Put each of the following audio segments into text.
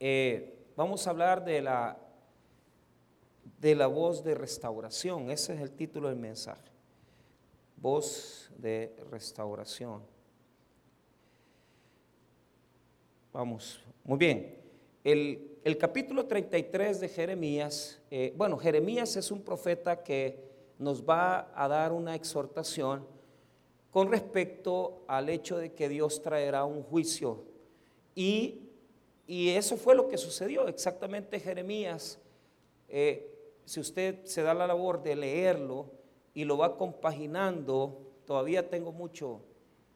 eh, vamos a hablar de la, de la voz de restauración. Ese es el título del mensaje. Voz de restauración. Vamos, muy bien. El, el capítulo 33 de Jeremías, eh, bueno, Jeremías es un profeta que nos va a dar una exhortación con respecto al hecho de que Dios traerá un juicio. Y, eso fue lo que sucedió, exactamente Jeremías. Eh, si usted se da la labor de leerlo y lo va compaginando, todavía tengo mucho,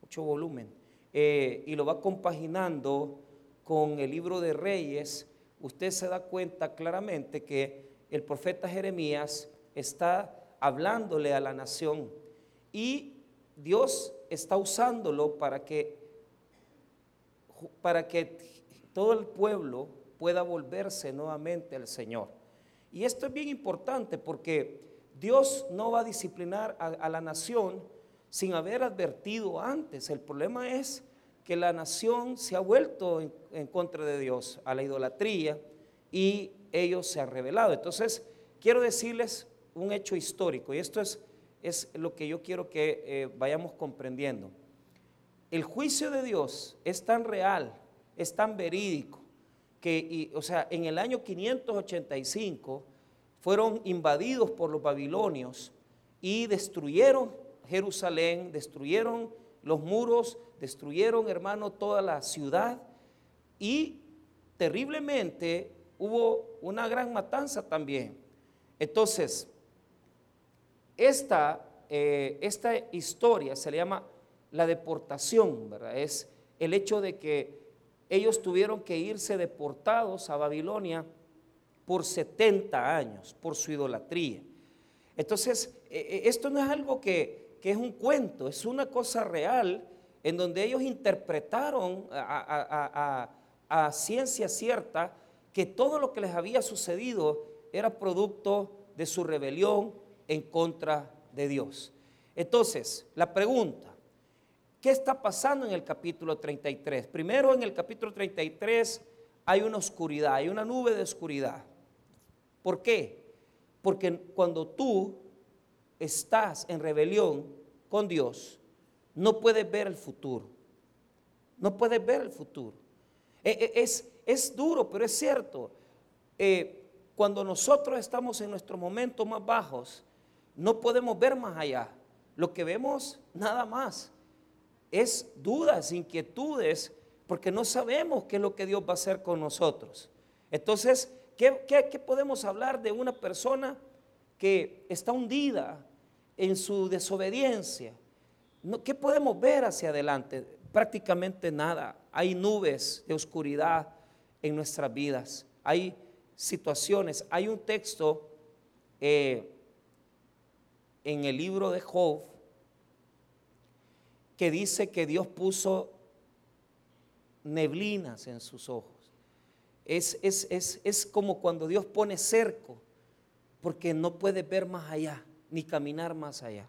mucho volumen, eh, y lo va compaginando con el libro de Reyes, usted se da cuenta claramente que el profeta Jeremías está hablándole a la nación y Dios está usándolo para que para que todo el pueblo pueda volverse nuevamente al Señor. Y esto es bien importante porque Dios no va a disciplinar a, la nación sin haber advertido antes. El problema es que la nación se ha vuelto en, contra de Dios, a la idolatría, y ellos se han revelado. Entonces, quiero decirles un hecho histórico, y esto es, lo que yo quiero que eh, vayamos comprendiendo. El juicio de Dios es tan real, es tan verídico, que, o sea, en el año 585 fueron invadidos por los babilonios y destruyeron Jerusalén, destruyeron los muros, destruyeron, hermano, toda la ciudad y terriblemente hubo una gran matanza también. Entonces, esta, eh, esta historia se le llama la deportación, ¿verdad? Es el hecho de que ellos tuvieron que irse deportados a Babilonia por 70 años, por su idolatría. Entonces, e, e, esto no es algo que, que es un cuento, es una cosa real en donde ellos interpretaron a, ciencia cierta que todo lo que les había sucedido era producto de su rebelión en contra de Dios. Entonces, la pregunta, ¿qué está pasando en el capítulo 33? Primero, en el capítulo 33 hay una oscuridad, hay una nube de oscuridad. ¿Por qué? Porque cuando tú estás en rebelión con Dios, no puedes ver el futuro. No puedes ver el futuro. E, e, es, es duro, pero es cierto. Eh, cuando nosotros estamos en nuestros momentos más bajos, no podemos ver más allá. Lo que vemos nada más es dudas, inquietudes, porque no sabemos qué es lo que Dios va a hacer con nosotros. Entonces, ¿qué, qué podemos hablar de una persona que está hundida, en su desobediencia. ¿Qué podemos ver hacia adelante? Prácticamente nada. Hay nubes de oscuridad en nuestras vidas. Hay situaciones. Hay un texto eh, en el libro de Job que dice que Dios puso neblinas en sus ojos. Es, es, es como cuando Dios pone cerco, porque no puede ver más allá ni caminar más allá.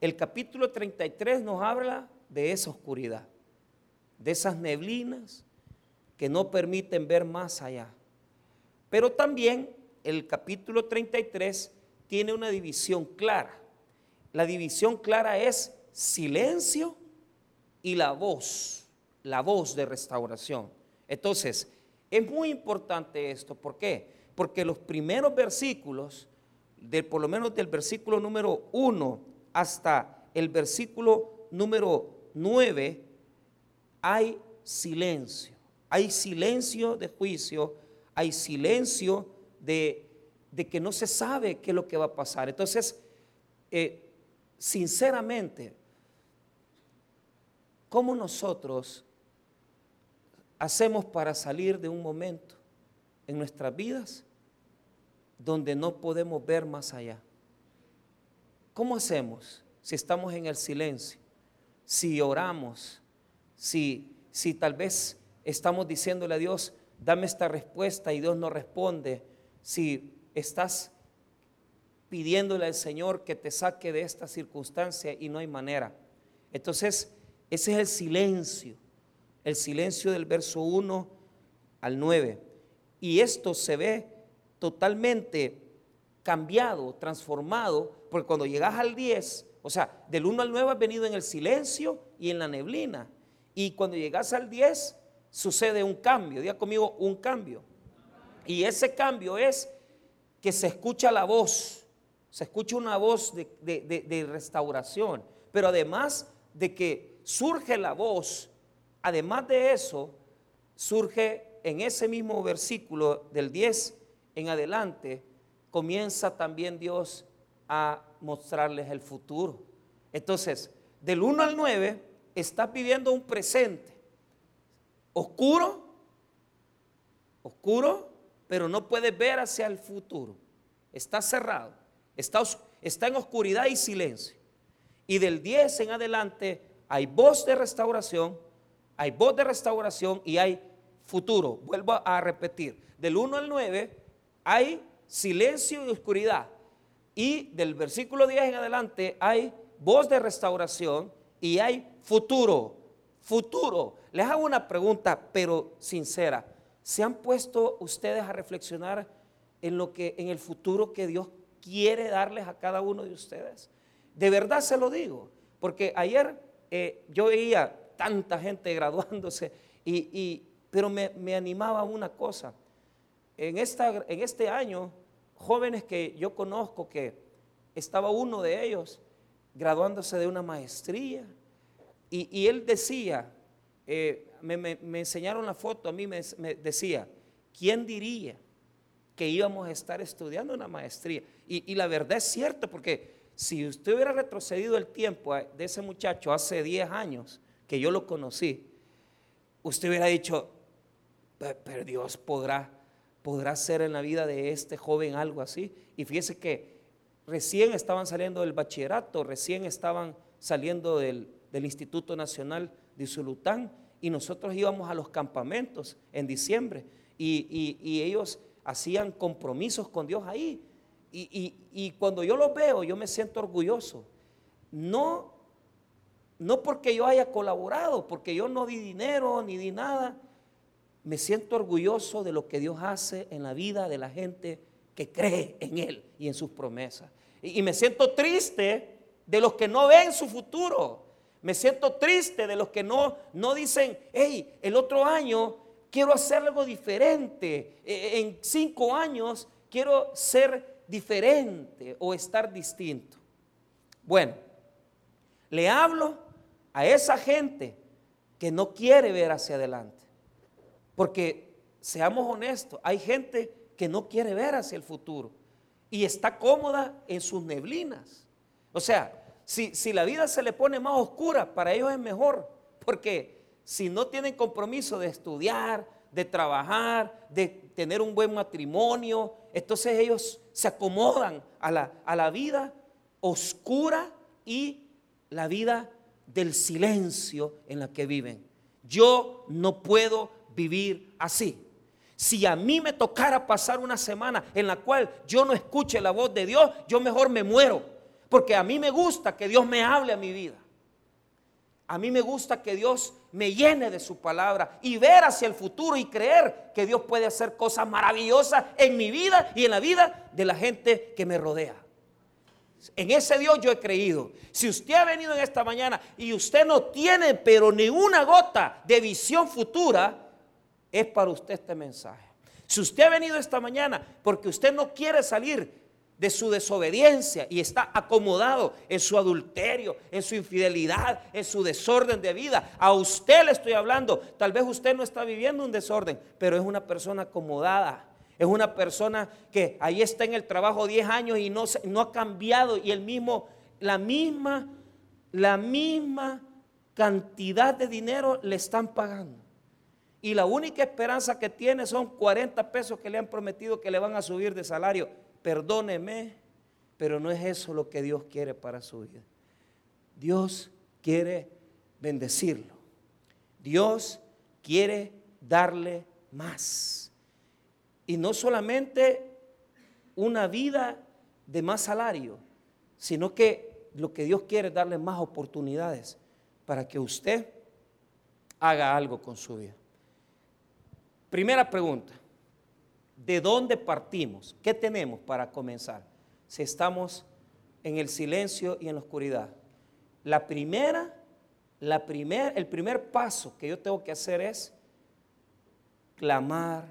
El capítulo 33 nos habla de esa oscuridad, de esas neblinas que no permiten ver más allá. Pero también el capítulo 33 tiene una división clara. La división clara es silencio y la voz, la voz de restauración. Entonces, es muy importante esto. ¿Por qué? Porque los primeros versículos por lo menos del versículo número 1 hasta el versículo número 9, hay silencio. Hay silencio de juicio, hay silencio de, que no se sabe qué es lo que va a pasar. Entonces, eh, sinceramente, ¿cómo nosotros hacemos para salir de un momento en nuestras vidas donde no podemos ver más allá. ¿Cómo hacemos si estamos en el silencio? Si oramos, si, si tal vez estamos diciéndole a Dios, dame esta respuesta y Dios no responde, si estás pidiéndole al Señor que te saque de esta circunstancia y no hay manera. Entonces, ese es el silencio, el silencio del verso 1 al 9. Y esto se ve totalmente cambiado, transformado, porque cuando llegas al 10, o sea, del 1 al 9 has venido en el silencio y en la neblina. Y cuando llegas al 10, sucede un cambio. Diga conmigo, un cambio. Y ese cambio es que se escucha la voz, se escucha una voz de, de restauración, pero además de que surge la voz, además de eso, surge en ese mismo versículo del 10 en adelante, comienza también Dios a mostrarles el futuro. Entonces, del 1 al 9 está pidiendo un presente oscuro, oscuro, pero no puede ver hacia el futuro. Está cerrado, está, está en oscuridad y silencio. Y del 10 en adelante hay voz de restauración, hay voz de restauración y hay futuro. Vuelvo a repetir, del 1 al 9 hay silencio y oscuridad. Y del versículo 10 en adelante hay voz de restauración y hay futuro. Futuro. Les hago una pregunta, pero sincera. ¿Se han puesto ustedes a reflexionar en lo que en el futuro que Dios quiere darles a cada uno de ustedes? De verdad se lo digo, porque ayer eh, yo veía tanta gente graduándose, y, pero me, me animaba una cosa. En, esta, en este año jóvenes que yo conozco que estaba uno de ellos graduándose de una maestría y, él decía, eh, me, enseñaron la foto, a mí me, decía, ¿quién diría que íbamos a estar estudiando una maestría? Y, la verdad es cierto, porque si usted hubiera retrocedido el tiempo de ese muchacho hace 10 años que yo lo conocí, usted hubiera dicho, pero Dios podrá podrá ser en la vida de este joven algo así. Y fíjese que recién estaban saliendo del bachillerato, recién estaban saliendo del, Instituto Nacional de Zulután y nosotros íbamos a los campamentos en diciembre y, ellos hacían compromisos con Dios ahí. Y, y, cuando yo los veo, yo me siento orgulloso. No, no porque yo haya colaborado, porque yo no di dinero ni di nada, me siento orgulloso de lo que Dios hace en la vida de la gente que cree en Él y en sus promesas. Y, me siento triste de los que no ven su futuro. Me siento triste de los que no, no dicen, hey, el otro año quiero hacer algo diferente. E, e, en cinco años quiero ser diferente o estar distinto. Bueno, le hablo a esa gente que no quiere ver hacia adelante. Porque seamos honestos, hay gente que no quiere ver hacia el futuro y está cómoda en sus neblinas. O sea, si, si la vida se le pone más oscura, para ellos es mejor, porque si no tienen compromiso de estudiar, de trabajar, de tener un buen matrimonio, entonces ellos se acomodan a la, a la vida oscura y la vida del silencio en la que viven. Yo no puedo vivir así. Si a mí me tocara pasar una semana en la cual yo no escuche la voz de Dios, yo mejor me muero. Porque a mí me gusta que Dios me hable a mi vida. A mí me gusta que Dios me llene de su palabra y ver hacia el futuro y creer que Dios puede hacer cosas maravillosas en mi vida y en la vida de la gente que me rodea. En ese Dios yo he creído. Si usted ha venido en esta mañana y usted no tiene pero ni una gota de visión futura, es para usted este mensaje. Si usted ha venido esta mañana porque usted no quiere salir de su desobediencia y está acomodado en su adulterio, en su infidelidad, en su desorden de vida, a usted le estoy hablando. Tal vez usted no está viviendo un desorden, pero es una persona acomodada. Es una persona que ahí está en el trabajo 10 años y no, no ha cambiado y el mismo, la misma, la misma cantidad de dinero le están pagando y la única esperanza que tiene son 40 pesos que le han prometido que le van a subir de salario. Perdóneme, pero no es eso lo que Dios quiere para su vida. Dios quiere bendecirlo. Dios quiere darle más. Y no solamente una vida de más salario, sino que lo que Dios quiere es darle más oportunidades para que usted haga algo con su vida. Primera pregunta, ¿de dónde partimos? ¿Qué tenemos para comenzar? Si estamos en el silencio y en la oscuridad. La primera, la primer, el primer paso que yo tengo que hacer es clamar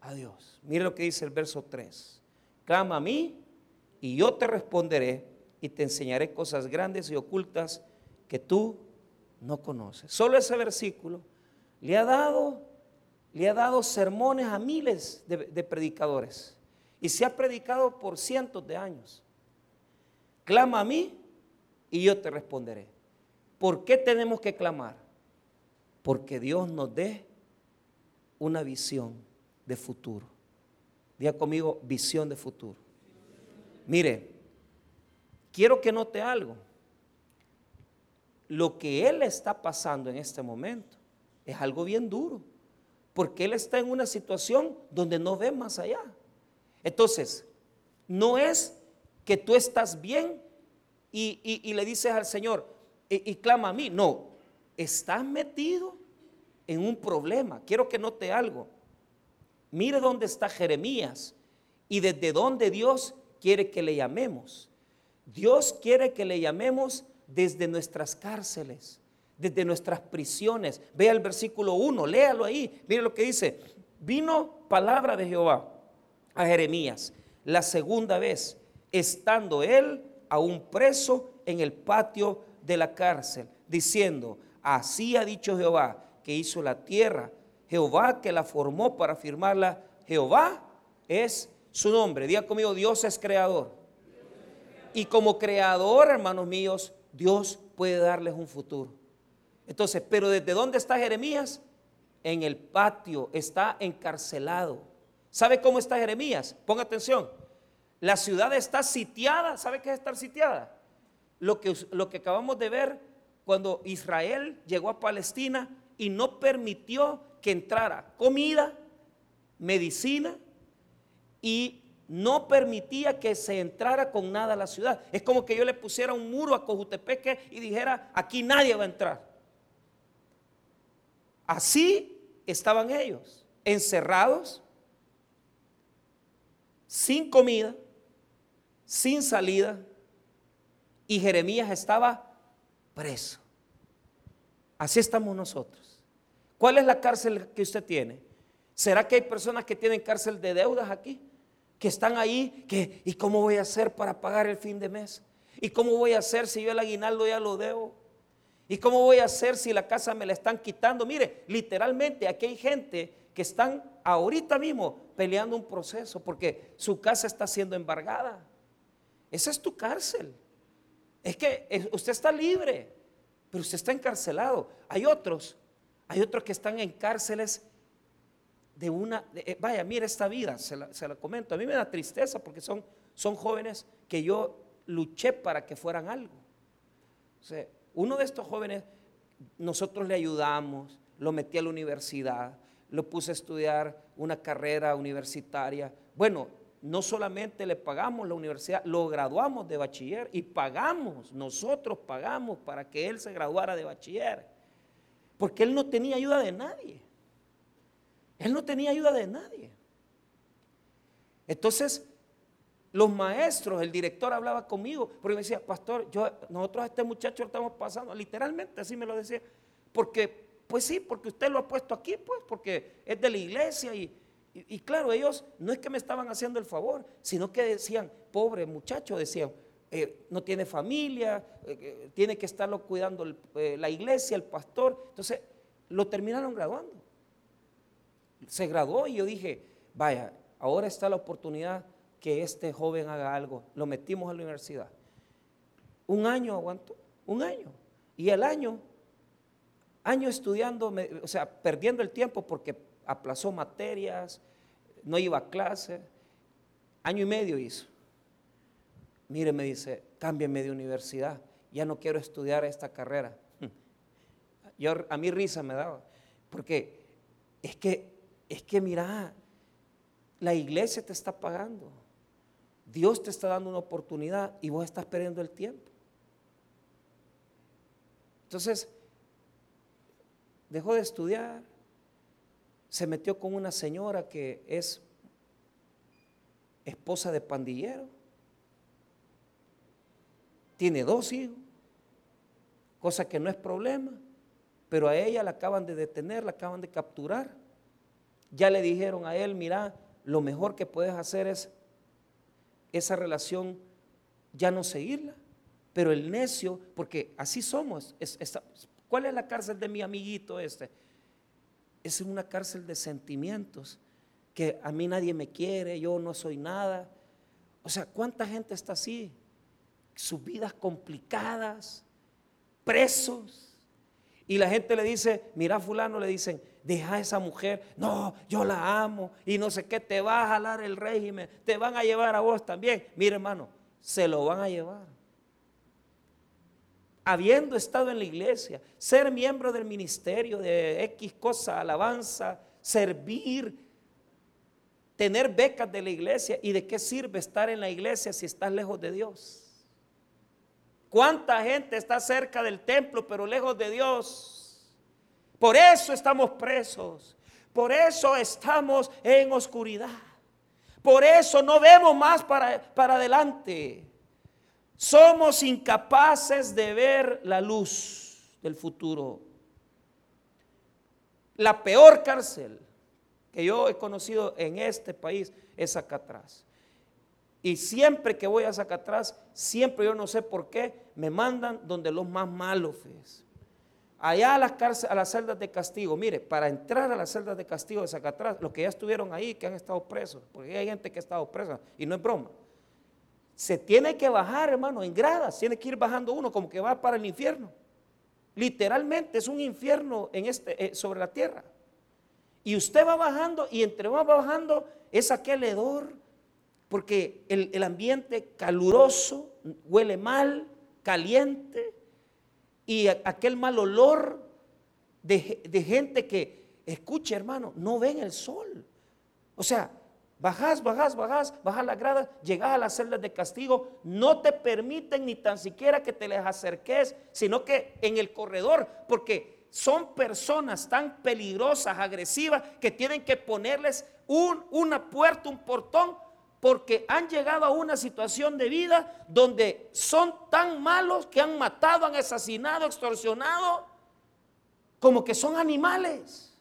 a Dios. Mire lo que dice el verso 3. Clama a mí y yo te responderé y te enseñaré cosas grandes y ocultas que tú no conoces. Solo ese versículo le ha dado, le ha dado sermones a miles de, predicadores y se ha predicado por cientos de años. Clama a mí y yo te responderé. ¿Por qué tenemos que clamar? Porque Dios nos dé una visión de futuro. Diga conmigo, visión de futuro. Mire, quiero que note algo. Lo que Él está pasando en este momento es algo bien duro, porque Él está en una situación donde no ve más allá. Entonces, no es que tú estás bien y, le dices al Señor, y, y clama a mí, no, estás metido en un problema. Quiero que note algo. Mire dónde está Jeremías y desde dónde Dios quiere que le llamemos. Dios quiere que le llamemos desde nuestras cárceles, desde nuestras prisiones. Vea el versículo 1, léalo ahí. Mire lo que dice. Vino palabra de Jehová a Jeremías la segunda vez, estando él aún preso en el patio de la cárcel, diciendo, así ha dicho Jehová, que hizo la tierra, Jehová que la formó para firmarla, Jehová es su nombre. Diga conmigo, Dios es creador. Y como creador, hermanos míos, Dios puede darles un futuro. Entonces, pero ¿desde dónde está Jeremías? En el patio, está encarcelado. ¿Sabe cómo está Jeremías? Ponga atención. La ciudad está sitiada. ¿Sabe qué es estar sitiada? Lo que, lo que acabamos de ver cuando Israel llegó a Palestina y no permitió que entrara comida, medicina y no permitía que se entrara con nada a la ciudad. Es como que yo le pusiera un muro a Cojutepeque y dijera, aquí nadie va a entrar. Así estaban ellos, encerrados, sin comida, sin salida, y Jeremías estaba preso. Así estamos nosotros. ¿Cuál es la cárcel que usted tiene? ¿Será que hay personas que tienen cárcel de deudas aquí? que están ahí, que, ¿y cómo voy a hacer para pagar el fin de mes? ¿Y cómo voy a hacer si yo el aguinaldo ya lo debo? ¿Y cómo voy a hacer si la casa me la están quitando? Mire, literalmente aquí hay gente que están ahorita mismo peleando un proceso porque su casa está siendo embargada. Esa es tu cárcel. Es que usted está libre, pero usted está encarcelado. Hay otros, hay otros que están en cárceles de una, eh, vaya, mira esta vida, se la, comento, a mí me da tristeza porque son, son jóvenes que yo luché para que fueran algo. Uno de estos jóvenes, nosotros le ayudamos, lo metí a la universidad, lo puse a estudiar una carrera universitaria. Bueno, no solamente le pagamos la universidad, lo graduamos de bachiller y pagamos, nosotros pagamos para que él se graduara de bachiller, porque él no tenía ayuda de nadie. Él no tenía ayuda de nadie. Entonces, los maestros, el director hablaba conmigo, porque me decía, pastor, nosotros a este muchacho lo estamos pasando, literalmente así me lo decía, porque, pues sí, porque usted lo ha puesto aquí, pues, porque es de la iglesia y, y, claro, ellos no es que me estaban haciendo el favor, sino que decían, pobre muchacho, decían, eh, no tiene familia, eh, eh, tiene que estarlo cuidando la iglesia, el pastor, entonces lo terminaron graduando. Se graduó y yo dije, vaya, ahora está la oportunidad que este joven haga algo. Lo metimos a la universidad. Un año aguantó, un año. Y el año, año estudiando, o sea, perdiendo el tiempo porque aplazó materias, no iba a clase. Año y medio hizo. Mire, me dice, cámbiame de universidad, ya no quiero estudiar esta carrera. Yo, a mí risa me daba, porque es que es que mira, la iglesia te está pagando. Dios te está dando una oportunidad y vos estás perdiendo el tiempo. Entonces, dejó de estudiar, se metió con una señora que es esposa de pandillero. Tiene dos hijos, cosa que no es problema, pero a ella la acaban de detener, la acaban de capturar. Ya le dijeron a él, mira, lo mejor que puedes hacer es esa relación ya no seguirla. Pero el necio, porque así somos, ¿cuál es la cárcel de mi amiguito este? Es una cárcel de sentimientos, que a mí nadie me quiere, yo no soy nada. O sea, ¿cuánta gente está así? Sus vidas complicadas, presos. Y la gente le dice, mira fulano, le dicen, deja a esa mujer, no, yo la amo y no sé qué, te va a jalar el régimen, te van a llevar a vos también. Mire hermano, se lo van a llevar. Habiendo estado en la iglesia, ser miembro del ministerio de X cosa, alabanza, servir, tener becas de la iglesia. ¿Y de qué sirve estar en la iglesia si estás lejos de Dios? ¿Cuánta gente está cerca del templo pero lejos de Dios? Por eso estamos presos. Por eso estamos en oscuridad. Por eso no vemos más para, para adelante. Somos incapaces de ver la luz del futuro. La peor cárcel que yo he conocido en este país es acá. Y siempre que voy a acá atrás, siempre yo no sé por qué, me mandan donde los más malos. Allá a las, cárceles, a las celdas de castigo, mire, para entrar a las celdas de castigo de Zacatrás, los que ya estuvieron ahí, que han estado presos, porque hay gente que ha estado presa, y no es broma, se tiene que bajar, hermano, en gradas, tiene que ir bajando uno como que va para el infierno. Literalmente es un infierno en este, eh, sobre la tierra. Y usted va bajando y entre va bajando es aquel hedor, porque el ambiente caluroso huele mal, caliente, y aquel mal olor de, gente que, escuche hermano, no ven el sol. O sea, bajás, bajás, bajás, bajas la grada, llegas a las celdas de castigo, no te permiten ni tan siquiera que te les acerques, sino que en el corredor, porque son personas tan peligrosas, agresivas, que tienen que ponerles un, una puerta, un portón porque han llegado a una situación de vida donde son tan malos que han matado, han asesinado, extorsionado, como que son animales.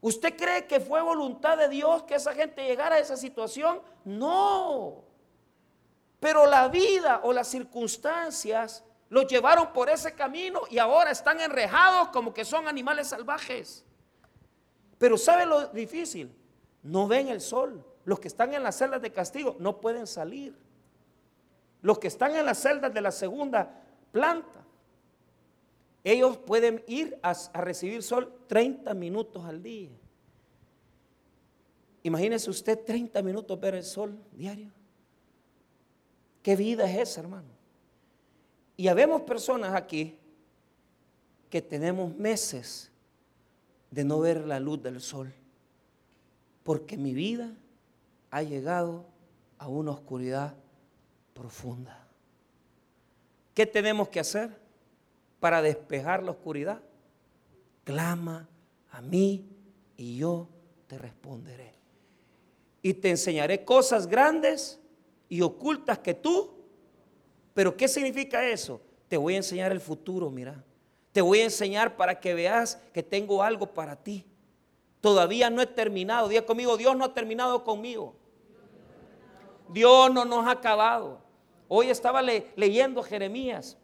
¿Usted cree que fue voluntad de Dios que esa gente llegara a esa situación? No. Pero la vida o las circunstancias los llevaron por ese camino y ahora están enrejados como que son animales salvajes. Pero ¿sabe lo difícil? No ven el sol. Los que están en las celdas de castigo no pueden salir. Los que están en las celdas de la segunda planta, ellos pueden ir a, recibir sol 30 minutos al día. Imagínese usted 30 minutos ver el sol diario. ¿Qué vida es esa, hermano? Y habemos personas aquí que tenemos meses de no ver la luz del sol, porque mi vida ha llegado a una oscuridad profunda. ¿Qué tenemos que hacer para despejar la oscuridad? Clama a mí y yo te responderé. Y te enseñaré cosas grandes y ocultas que tú. Pero ¿qué significa eso? Te voy a enseñar el futuro, mira. Te voy a enseñar para que veas que tengo algo para ti. Todavía no he terminado. Diga conmigo, Dios no ha terminado conmigo. Dios no nos ha acabado. Hoy estaba leyendo Jeremías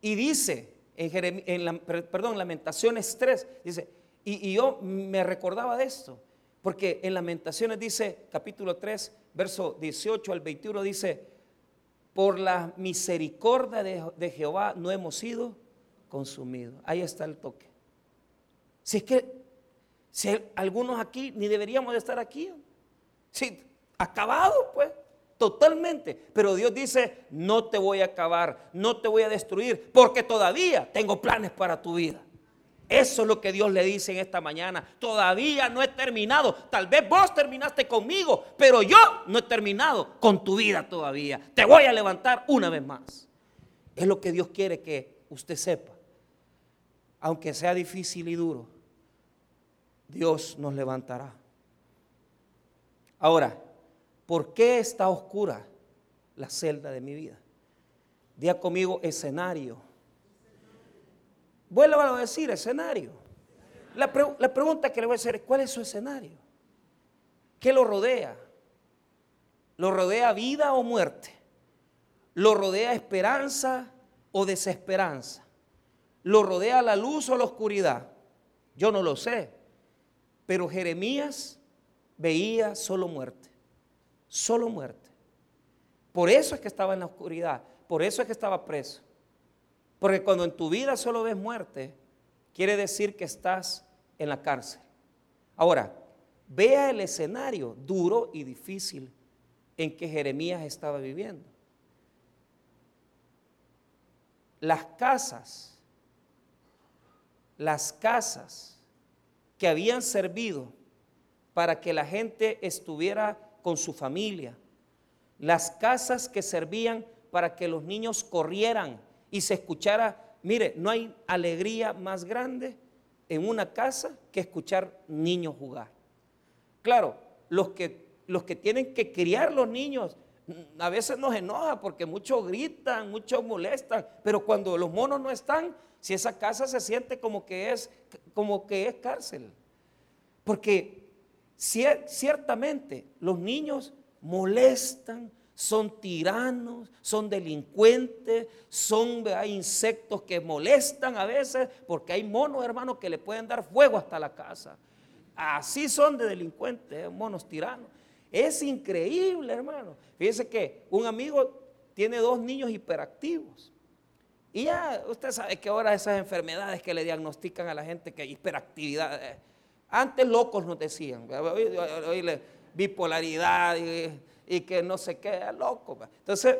y dice, en, perdón, Lamentaciones 3, dice, y, y, yo me recordaba de esto, porque en Lamentaciones dice, capítulo 3, verso 18 al 21, dice, por la misericordia de, Jehová no hemos sido consumidos. Ahí está el toque. Si es que, si algunos aquí ni deberíamos de estar aquí. Si acabado, pues, totalmente. Pero Dios dice, no te voy a acabar, no te voy a destruir, porque todavía tengo planes para tu vida. Eso es lo que Dios le dice en esta mañana. Todavía no he terminado. Tal vez vos terminaste conmigo, pero yo no he terminado con tu vida todavía. Te voy a levantar una vez más. Es lo que Dios quiere que usted sepa. Aunque sea difícil y duro, Dios nos levantará. Ahora, ¿por qué está oscura la celda de mi vida? Día conmigo escenario. Vuelvo a decir escenario. La, la pregunta que le voy a hacer es, ¿cuál es su escenario? ¿Qué lo rodea? ¿Lo rodea vida o muerte? ¿Lo rodea esperanza o desesperanza? ¿Lo rodea la luz o la oscuridad? Yo no lo sé. Pero Jeremías veía solo muerte. Solo muerte. Por eso es que estaba en la oscuridad. Por eso es que estaba preso. Porque cuando en tu vida solo ves muerte, quiere decir que estás en la cárcel. Ahora, vea el escenario duro y difícil en que Jeremías estaba viviendo. Las casas, las casas que habían servido para que la gente estuviera con su familia, las casas que servían para que los niños corrieran y se escuchara, mire, no hay alegría más grande en una casa que escuchar niños jugar. Claro, los que, los que tienen que criar los niños, a veces nos enoja porque muchos gritan, muchos molestan, pero cuando los monos no están, si esa casa se siente como que es, como que es cárcel. Porque ciertamente los niños molestan, son tiranos, son delincuentes, son hay insectos que molestan a veces, porque hay monos, hermanos, que le pueden dar fuego hasta la casa. Así son de delincuentes, eh, monos tiranos. Es increíble, hermano. Fíjese que un amigo tiene dos niños hiperactivos. Y ya usted sabe que ahora esas enfermedades que le diagnostican a la gente que hiperactividad, eh, antes locos nos decían, bipolaridad. Y, que no se queda loco. Entonces,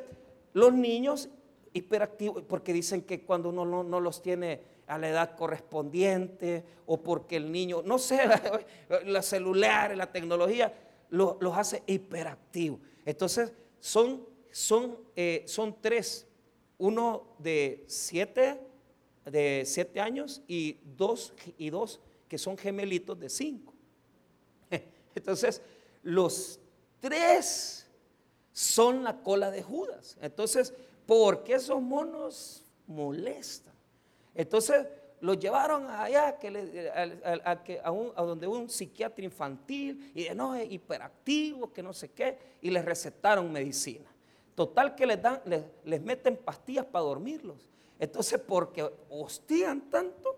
los niños hiperactivos, porque dicen que cuando uno no, los tiene a la edad correspondiente o porque el niño, no sé, los celulares, la tecnología, los hace hiperactivos. Entonces, son, son, eh, son tres, uno de siete, de siete años y dos, y dos que son gemelitos de cinco. Entonces, los tres son la cola de Judas. Entonces, ¿por qué esos monos molestan? Entonces, los llevaron allá que a, un, a, donde un psiquiatra infantil y de no es hiperactivo, que no sé qué, y les recetaron medicina. Total que les, dan, les, meten pastillas para dormirlos. Entonces, porque hostigan tanto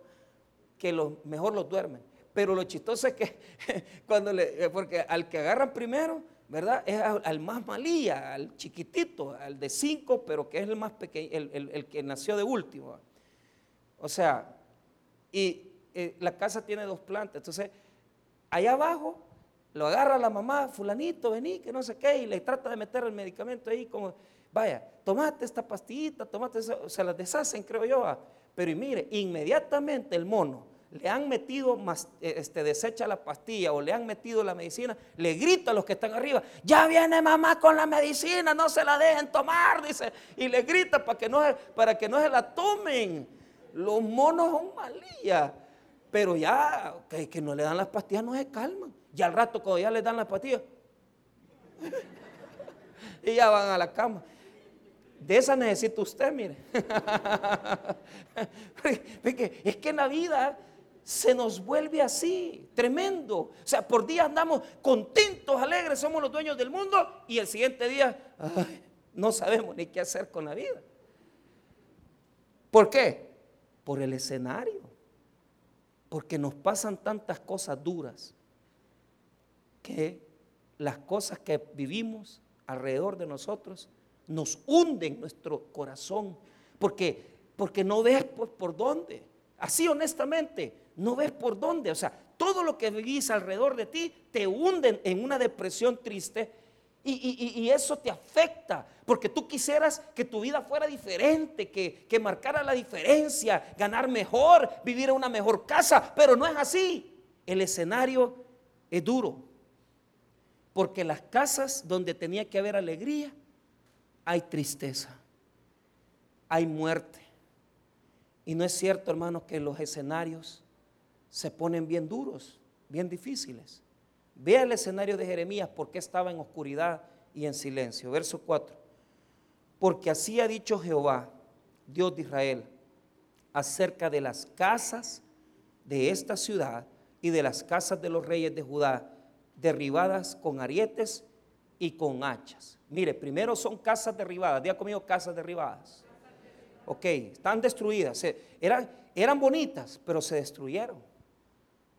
que los, mejor los duermen. Pero lo chistoso es que cuando le, porque al que agarran primero, ¿verdad? Es al, más malía, al chiquitito, al de cinco, pero que es el más pequeño, el, que nació de último. O sea, y eh, la casa tiene dos plantas, entonces allá abajo lo agarra la mamá, fulanito, vení, que no sé qué, y le trata de meter el medicamento ahí como, vaya, tomate esta pastillita, tomate, eso, se las deshacen, creo yo. Pero y mire, inmediatamente el mono le han metido, eh, este, desecha la pastilla o le han metido la medicina, le grita a los que están arriba, ya viene mamá con la medicina, no se la dejen tomar, dice, y le grita para que no, para que no se la tomen. Los monos son malías, pero ya que, no le dan las pastillas no se calman. Y al rato cuando ya le dan las pastillas, y ya van a la cama. De esa necesita usted, mire. es que en la vida se nos vuelve así, tremendo. O sea, por día andamos contentos, alegres, somos los dueños del mundo y el siguiente día no sabemos ni qué hacer con la vida. ¿Por qué? Por el escenario. Porque nos pasan tantas cosas duras que las cosas que vivimos alrededor de nosotros nos hunden nuestro corazón. Porque, porque no ves pues, por dónde. Así honestamente, no ves por dónde. O sea, todo lo que vivís alrededor de ti te hunden en una depresión triste y, eso te afecta. Porque tú quisieras que tu vida fuera diferente, que, que marcara la diferencia, ganar mejor, vivir en una mejor casa. Pero no es así. El escenario es duro. Porque las casas donde tenía que haber alegría, hay tristeza, hay muerte. Y no es cierto, hermanos, que los escenarios se ponen bien duros bien difíciles. Vea el escenario de Jeremías, porque estaba en oscuridad y en silencio. Verso 4. Porque así ha dicho Jehová, Dios de Israel, acerca de las casas de esta ciudad y de las casas de los reyes de Judá, derribadas con arietes y con hachas. Mire, primero son casas derribadas, diga conmigo casas derribadas. Ok, están destruidas. Eran bonitas, pero se destruyeron.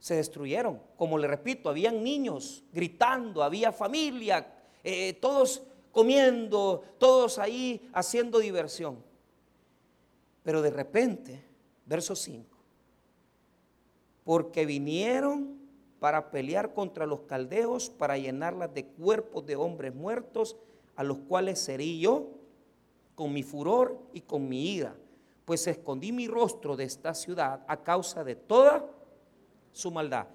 Se destruyeron. Como le repito, habían niños gritando, había familia, eh, todos comiendo, todos ahí haciendo diversión. Pero de repente, verso 5, porque vinieron para pelear contra los caldeos, para llenarlas de cuerpos de hombres muertos, a los cuales serí yo con mi furor y con mi ira, pues escondí mi rostro de esta ciudad a causa de toda su maldad.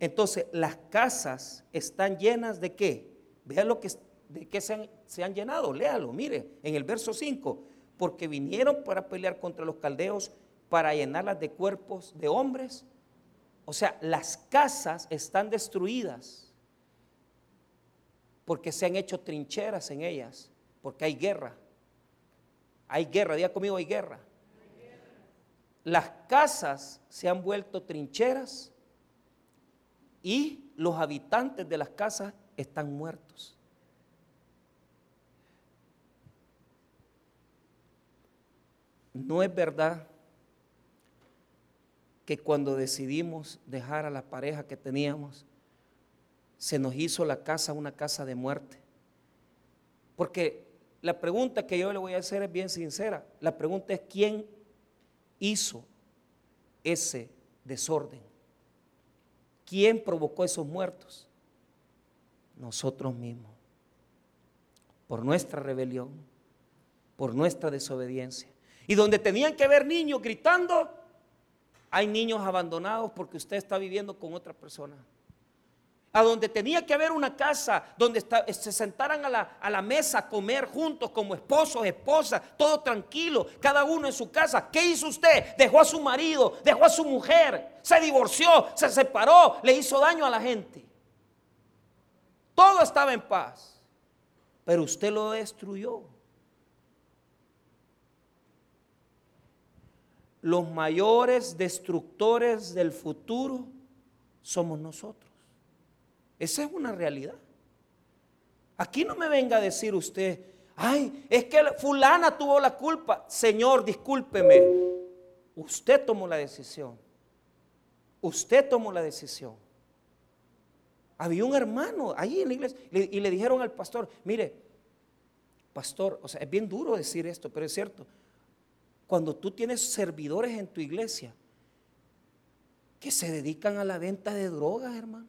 Entonces, las casas están llenas de qué? Vean lo que de qué se han, se han llenado, léalo, mire, en el verso 5, porque vinieron para pelear contra los caldeos, para llenarlas de cuerpos de hombres. O sea, las casas están destruidas porque se han hecho trincheras en ellas, porque hay guerra. Hay guerra, diga conmigo, hay guerra. Las casas se han vuelto trincheras y los habitantes de las casas están muertos. No es verdad que cuando decidimos dejar a la pareja que teníamos, se nos hizo la casa una casa de muerte. Porque la pregunta que yo le voy a hacer es bien sincera. La pregunta es quién hizo ese desorden. ¿Quién provocó esos muertos? Nosotros mismos. Por nuestra rebelión, por nuestra desobediencia. Y donde tenían que haber niños gritando, hay niños abandonados porque usted está viviendo con otra persona. A donde tenía que haber una casa donde se sentaran a la, a la mesa a comer juntos como esposos, esposas, todo tranquilo, cada uno en su casa. ¿Qué hizo usted? Dejó a su marido, dejó a su mujer, se divorció, se separó, le hizo daño a la gente. Todo estaba en paz, pero usted lo destruyó. los mayores destructores del futuro somos nosotros. Esa es una realidad. Aquí no me venga a decir usted, ay, es que fulana tuvo la culpa. Señor, discúlpeme. Usted tomó la decisión. Usted tomó la decisión. Había un hermano ahí en la iglesia y le dijeron al pastor, mire, pastor, o sea, es bien duro decir esto, pero es cierto cuando tú tienes servidores en tu iglesia que se dedican a la venta de drogas, hermano.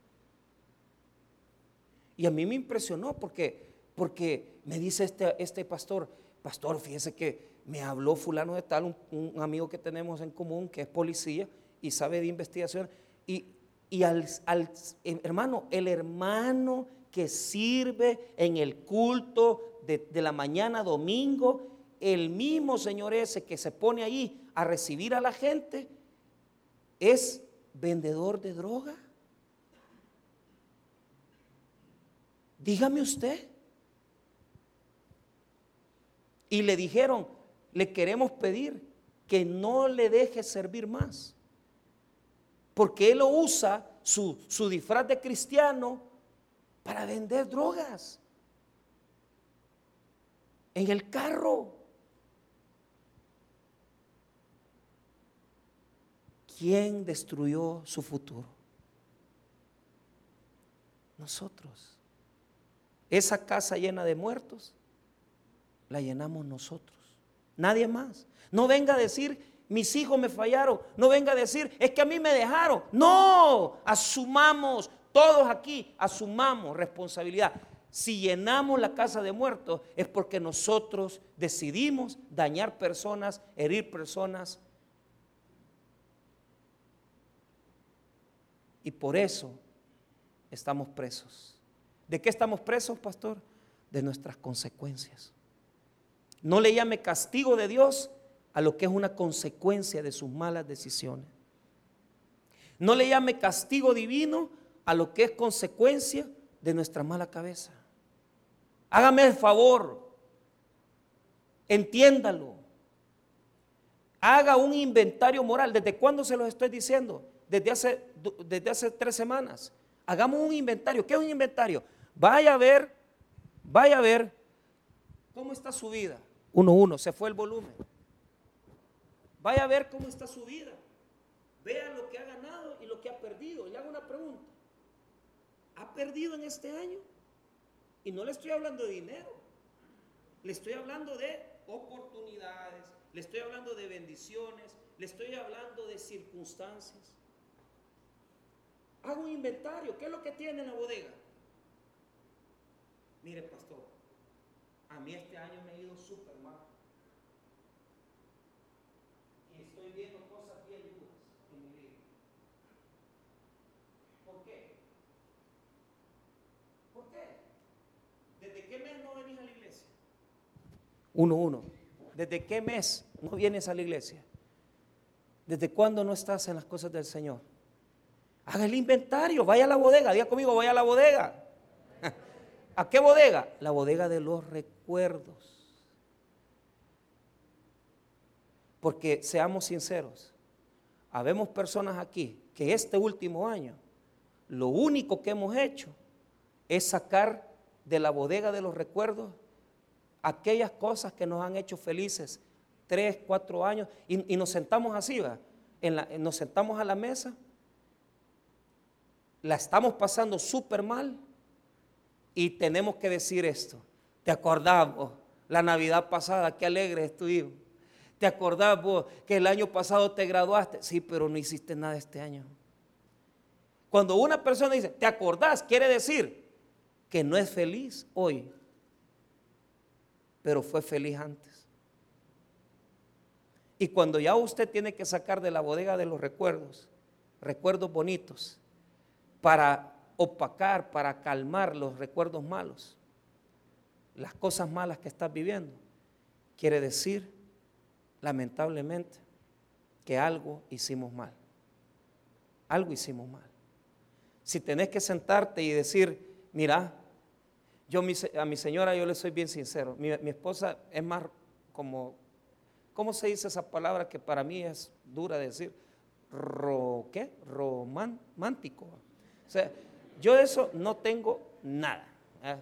Y a mí me impresionó porque, porque me dice este, este pastor, pastor, fíjese que me habló fulano de tal, un, amigo que tenemos en común que es policía y sabe de investigación. Y, al, hermano, el hermano que sirve en el culto de, de la mañana domingo, el mismo Señor ese que se pone ahí a recibir a la gente es vendedor de droga. Dígame usted. Y le dijeron, le queremos pedir que no le deje servir más. Porque él lo usa, su, su disfraz de cristiano, para vender drogas. En el carro. ¿Quién destruyó su futuro? Nosotros. Esa casa llena de muertos, la llenamos nosotros. Nadie más. No venga a decir, mis hijos me fallaron. No venga a decir, es que a mí me dejaron. No, asumamos, todos aquí, asumamos responsabilidad. Si llenamos la casa de muertos es porque nosotros decidimos dañar personas, herir personas, Y por eso estamos presos. ¿De qué estamos presos, pastor? De nuestras consecuencias. No le llame castigo de Dios a lo que es una consecuencia de sus malas decisiones. No le llame castigo divino a lo que es consecuencia de nuestra mala cabeza. Hágame el favor, entiéndalo. Haga un inventario moral. ¿Desde cuándo se los estoy diciendo? Desde hace, desde hace tres semanas. Hagamos un inventario. ¿Qué es un inventario? Vaya a ver, vaya a ver cómo está su vida. Uno, uno, se fue el volumen. Vaya a ver cómo está su vida. Vea lo que ha ganado y lo que ha perdido. Y haga una pregunta. ¿Ha perdido en este año? Y no le estoy hablando de dinero. Le estoy hablando de oportunidades. Le estoy hablando de bendiciones. Le estoy hablando de circunstancias. Haga un inventario. ¿Qué es lo que tiene en la bodega? Mire, pastor, a mí este año me ha ido súper mal. Y estoy viendo cosas bien duras en mi vida. ¿Por qué? ¿Por qué? ¿Desde qué mes no venís a la iglesia? Uno, uno. ¿Desde qué mes no vienes a la iglesia? ¿Desde cuándo no estás en las cosas del Señor? Haga el inventario, vaya a la bodega, diga conmigo, vaya a la bodega. ¿A qué bodega? La bodega de los recuerdos. Porque seamos sinceros, habemos personas aquí que este último año lo único que hemos hecho es sacar de la bodega de los recuerdos aquellas cosas que nos han hecho felices tres, cuatro años y, nos sentamos así, ¿va? nos sentamos a la mesa, la estamos pasando súper mal y tenemos que decir esto. ¿Te acordás vos? La Navidad pasada, qué alegre estuvimos. ¿Te acordás vos que el año pasado te graduaste? Sí, pero no hiciste nada este año. Cuando una persona dice, ¿te acordás? Quiere decir que no es feliz hoy, pero fue feliz antes. Y cuando ya usted tiene que sacar de la bodega de los recuerdos, recuerdos bonitos, para opacar, para calmar los recuerdos malos, las cosas malas que estás viviendo, quiere decir, lamentablemente, que algo hicimos mal. Algo hicimos mal. Si tenés que sentarte y decir, mira, yo a mi señora yo le soy bien sincero, mi, esposa es más como, ¿cómo se dice esa palabra que para mí es dura de decir? ¿Qué? Romántico. O sea, yo de eso no tengo nada. ¿eh?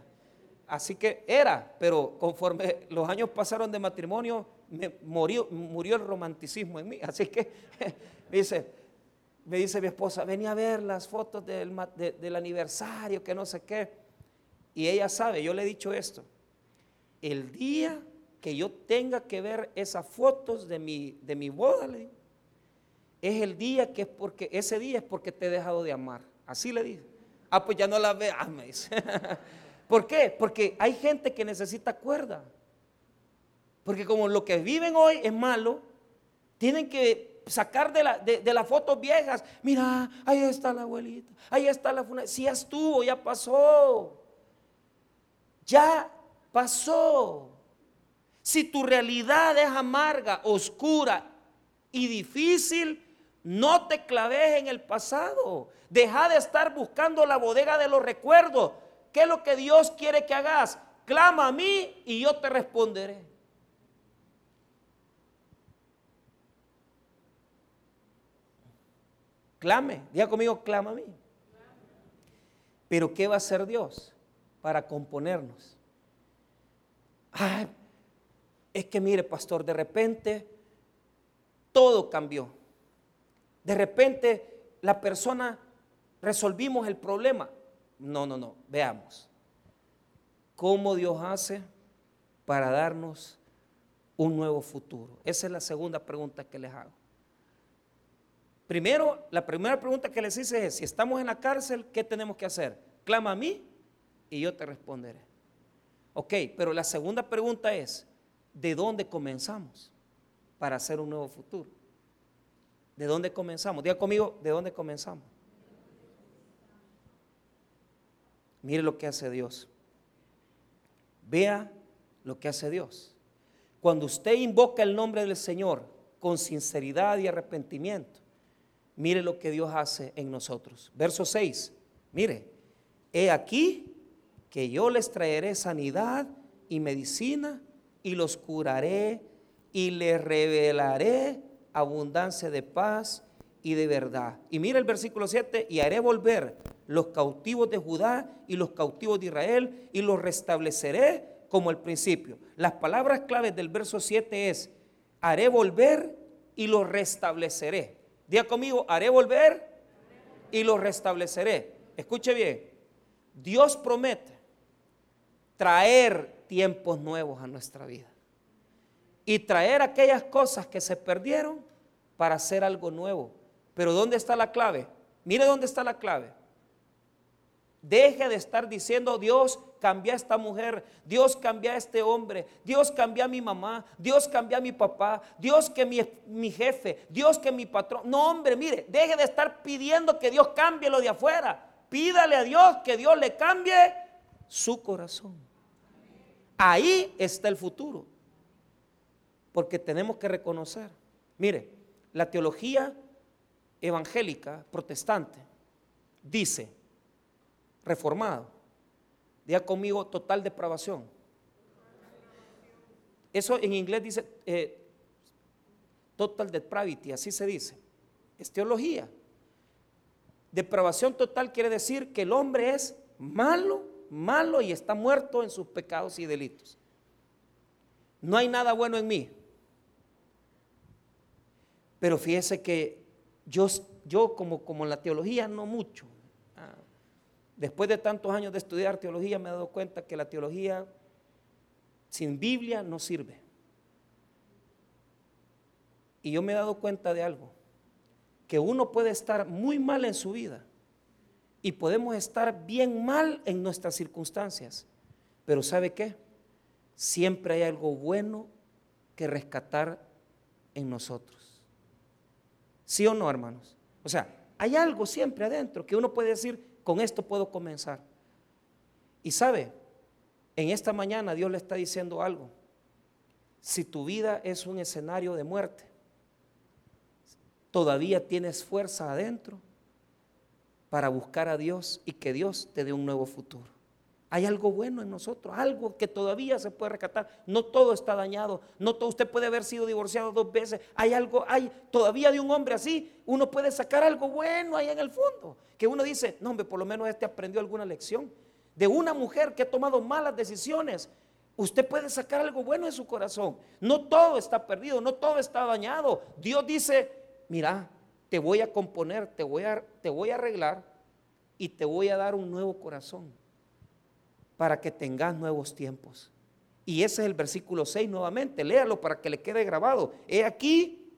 Así que era, pero conforme los años pasaron de matrimonio, me murió, el romanticismo en mí. Así que me dice, me dice mi esposa, venía a ver las fotos del, del aniversario, que no sé qué. Y ella sabe, yo le he dicho esto. El día que yo tenga que ver esas fotos de mi, de mi boda, es el día que es porque, ese día es porque te he dejado de amar. Así le dije. Ah, pues ya no la ve. Ah, me dice. ¿Por qué? Porque hay gente que necesita cuerda. Porque como lo que viven hoy es malo, tienen que sacar de, la, de, las fotos viejas. Mira, ahí está la abuelita, ahí está la funa. Si estuvo, ya pasó. Ya pasó. Si tu realidad es amarga, oscura y difícil, no te claves en el pasado. Deja de estar buscando la bodega de los recuerdos. ¿Qué es lo que Dios quiere que hagas? Clama a mí y yo te responderé. Clame, diga conmigo, clama a mí. Pero ¿qué va a hacer Dios para componernos? es que mire, pastor, de repente todo cambió. De repente la persona resolvimos el problema. No, no, no. Veamos. ¿Cómo Dios hace para darnos un nuevo futuro? Esa es la segunda pregunta que les hago. Primero, la primera pregunta que les hice es, si estamos en la cárcel, ¿qué tenemos que hacer? Clama a mí y yo te responderé. Ok, pero la segunda pregunta es, ¿de dónde comenzamos para hacer un nuevo futuro? ¿De dónde comenzamos? Diga conmigo, ¿de dónde comenzamos? Mire lo que hace Dios. Vea lo que hace Dios. Cuando usted invoca el nombre del Señor con sinceridad y arrepentimiento, mire lo que Dios hace en nosotros. Verso 6. Mire, he aquí que yo les traeré sanidad y medicina y los curaré y les revelaré abundancia de paz y de verdad. Y mira el versículo 7, y haré volver los cautivos de Judá y los cautivos de Israel y los restableceré como el principio. Las palabras claves del verso 7 es, haré volver y los restableceré. Diga conmigo, haré volver y los restableceré. Escuche bien, Dios promete traer tiempos nuevos a nuestra vida y traer aquellas cosas que se perdieron para hacer algo nuevo. Pero ¿dónde está la clave? Mire dónde está la clave. Deje de estar diciendo, Dios cambia a esta mujer, Dios cambia a este hombre, Dios cambia a mi mamá, Dios cambia a mi papá, Dios que mi, mi jefe, Dios que mi patrón. No, hombre, mire, deje de estar pidiendo que Dios cambie lo de afuera. Pídale a Dios que Dios le cambie su corazón. Ahí está el futuro. Porque tenemos que reconocer, mire, la teología evangélica protestante dice, reformado, diga conmigo total depravación. Eso en inglés dice eh, total depravity, así se dice. Es teología. Depravación total quiere decir que el hombre es malo, malo y está muerto en sus pecados y delitos. No hay nada bueno en mí. Pero fíjese que yo, yo como, como la teología no mucho. Después de tantos años de estudiar teología me he dado cuenta que la teología sin Biblia no sirve. Y yo me he dado cuenta de algo, que uno puede estar muy mal en su vida y podemos estar bien mal en nuestras circunstancias, pero ¿sabe qué? Siempre hay algo bueno que rescatar en nosotros. ¿Sí o no, hermanos? O sea, hay algo siempre adentro que uno puede decir, con esto puedo comenzar. Y sabe, en esta mañana Dios le está diciendo algo. Si tu vida es un escenario de muerte, todavía tienes fuerza adentro para buscar a Dios y que Dios te dé un nuevo futuro. Hay algo bueno en nosotros, algo que todavía se puede rescatar. No todo está dañado, no todo, usted puede haber sido divorciado dos veces. Hay algo, hay todavía de un hombre así, uno puede sacar algo bueno ahí en el fondo. Que uno dice, no hombre, por lo menos este aprendió alguna lección. De una mujer que ha tomado malas decisiones, usted puede sacar algo bueno en su corazón. No todo está perdido, no todo está dañado. Dios dice, mira, te voy a componer, te voy a, te voy a arreglar y te voy a dar un nuevo corazón para que tengas nuevos tiempos. Y ese es el versículo 6 nuevamente, léalo para que le quede grabado. He aquí,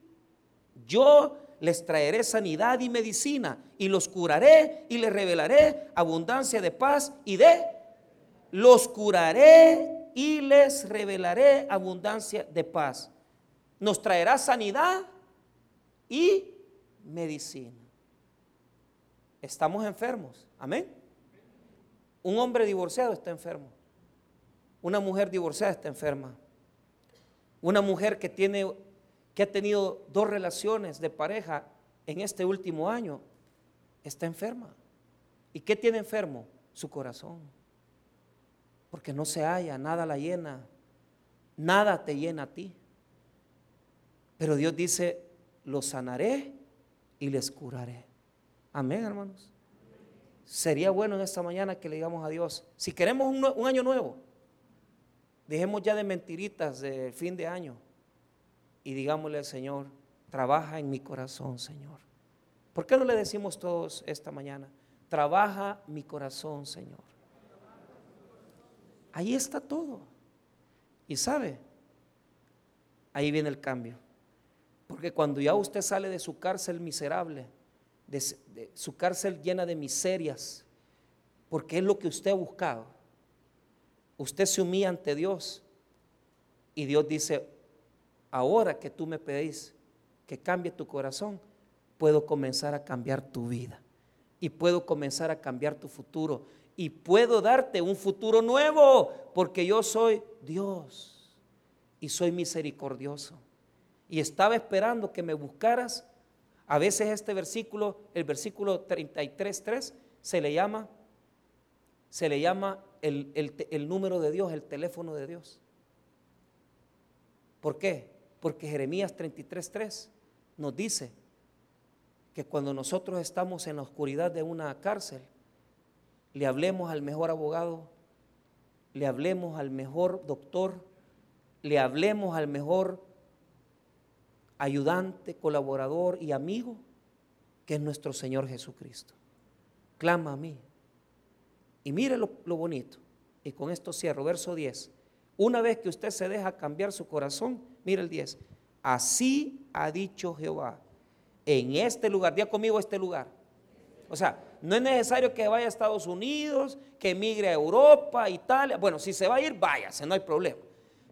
yo les traeré sanidad y medicina y los curaré y les revelaré abundancia de paz y de... Los curaré y les revelaré abundancia de paz. Nos traerá sanidad y medicina. Estamos enfermos. Amén. Un hombre divorciado está enfermo. Una mujer divorciada está enferma. Una mujer que tiene que ha tenido dos relaciones de pareja en este último año está enferma. ¿Y qué tiene enfermo? Su corazón. Porque no se halla, nada la llena, nada te llena a ti. Pero Dios dice, los sanaré y les curaré. Amén, hermanos. Sería bueno en esta mañana que le digamos a Dios, si queremos un, año nuevo, dejemos ya de mentiritas del fin de año y digámosle al Señor, trabaja en mi corazón, Señor. ¿Por qué no le decimos todos esta mañana? Trabaja mi corazón, Señor. Ahí está todo. Y sabe, ahí viene el cambio. Porque cuando ya usted sale de su cárcel miserable, de, su cárcel llena de miserias, porque es lo que usted ha buscado. Usted se humilla ante Dios y Dios dice, ahora que tú me pedís que cambie tu corazón, puedo comenzar a cambiar tu vida y puedo comenzar a cambiar tu futuro y puedo darte un futuro nuevo porque yo soy Dios y soy misericordioso. Y estaba esperando que me buscaras a veces este versículo, el versículo 33.3, se le llama, se le llama el, el número de Dios, el teléfono de Dios. ¿Por qué? Porque Jeremías 33.3 nos dice que cuando nosotros estamos en la oscuridad de una cárcel, le hablemos al mejor abogado, le hablemos al mejor doctor, le hablemos al mejor ayudante, colaborador y amigo, que es nuestro Señor Jesucristo. Clama a mí. Y mire lo, bonito. Y con esto cierro, verso 10. Una vez que usted se deja cambiar su corazón, mire el 10. Así ha dicho Jehová. En este lugar, día conmigo este lugar. O sea, no es necesario que vaya a Estados Unidos, que emigre a Europa, Italia. Bueno, si se va a ir, váyase, no hay problema.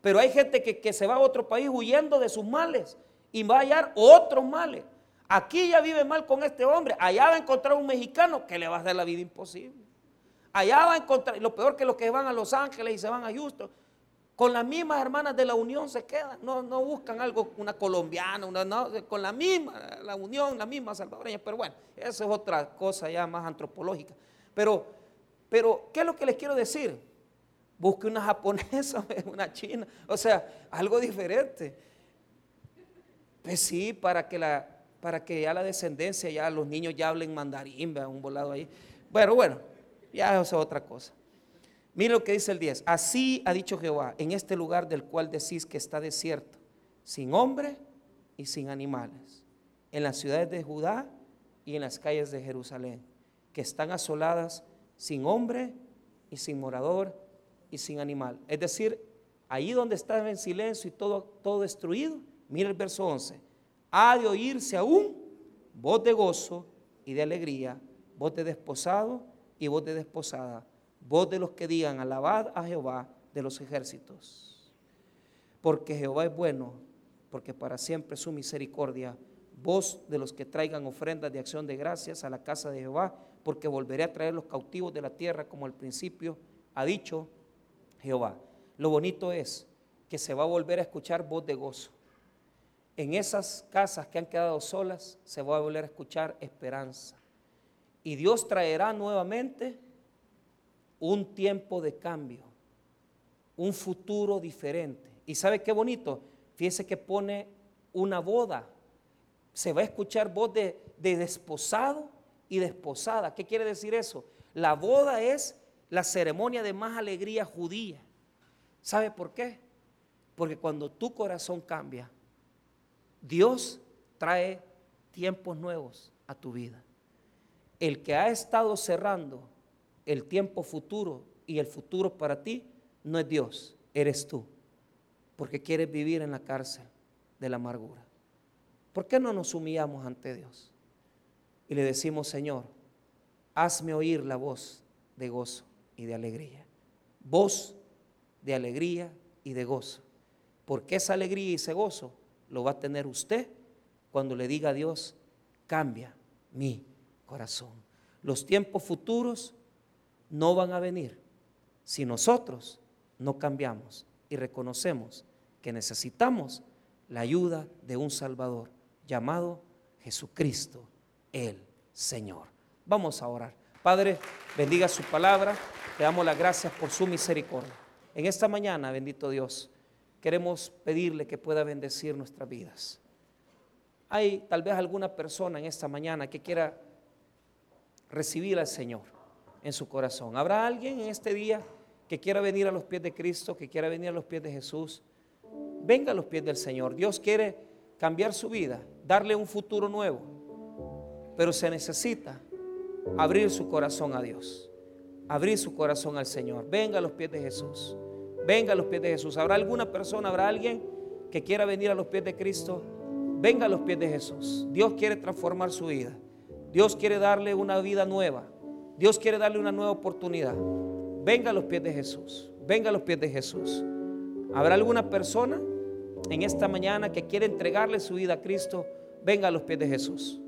Pero hay gente que, que se va a otro país huyendo de sus males y va a hallar otros males. Aquí ya vive mal con este hombre, allá va a encontrar un mexicano que le va a hacer la vida imposible. Allá va a encontrar, lo peor que los que van a Los Ángeles y se van a Houston, con las mismas hermanas de la unión se quedan, no, no buscan algo, una colombiana, una, no, con la misma, la unión, la misma salvadoreña, pero bueno, eso es otra cosa ya más antropológica. Pero, pero, ¿qué es lo que les quiero decir? Busque una japonesa, una china, o sea, algo diferente. Pues sí, para que, la, para que ya la descendencia, ya los niños ya hablen mandarín, vean un volado ahí. Bueno, bueno, ya es otra cosa. Mire lo que dice el 10. Así ha dicho Jehová, en este lugar del cual decís que está desierto, sin hombre y sin animales, en las ciudades de Judá y en las calles de Jerusalén, que están asoladas sin hombre y sin morador y sin animal. Es decir, ahí donde estaba en silencio y todo, todo destruido, Mira el verso 11. Ha de oírse aún voz de gozo y de alegría, voz de desposado y voz de desposada, voz de los que digan, alabad a Jehová de los ejércitos. Porque Jehová es bueno, porque para siempre su misericordia, voz de los que traigan ofrendas de acción de gracias a la casa de Jehová, porque volveré a traer los cautivos de la tierra como al principio ha dicho Jehová. Lo bonito es que se va a volver a escuchar voz de gozo en esas casas que han quedado solas se va a volver a escuchar esperanza. Y Dios traerá nuevamente un tiempo de cambio, un futuro diferente. ¿Y sabe qué bonito? Fíjese que pone una boda. Se va a escuchar voz de, de desposado y desposada. ¿Qué quiere decir eso? La boda es la ceremonia de más alegría judía. ¿Sabe por qué? Porque cuando tu corazón cambia, Dios trae tiempos nuevos a tu vida. El que ha estado cerrando el tiempo futuro y el futuro para ti no es Dios, eres tú, porque quieres vivir en la cárcel de la amargura. ¿Por qué no nos humillamos ante Dios? Y le decimos, Señor, hazme oír la voz de gozo y de alegría. Voz de alegría y de gozo. Porque esa alegría y ese gozo lo va a tener usted cuando le diga a Dios, cambia mi corazón. Los tiempos futuros no van a venir si nosotros no cambiamos y reconocemos que necesitamos la ayuda de un Salvador llamado Jesucristo el Señor. Vamos a orar. Padre, bendiga su palabra. Te damos las gracias por su misericordia. En esta mañana, bendito Dios, queremos pedirle que pueda bendecir nuestras vidas. Hay tal vez alguna persona en esta mañana que quiera recibir al Señor en su corazón. ¿Habrá alguien en este día que quiera venir a los pies de Cristo, que quiera venir a los pies de Jesús? Venga a los pies del Señor. Dios quiere cambiar su vida, darle un futuro nuevo, pero se necesita abrir su corazón a Dios, abrir su corazón al Señor. Venga a los pies de Jesús. Venga a los pies de Jesús. ¿Habrá alguna persona, habrá alguien que quiera venir a los pies de Cristo? Venga a los pies de Jesús. Dios quiere transformar su vida. Dios quiere darle una vida nueva. Dios quiere darle una nueva oportunidad. Venga a los pies de Jesús. Venga a los pies de Jesús. ¿Habrá alguna persona en esta mañana que quiere entregarle su vida a Cristo? Venga a los pies de Jesús.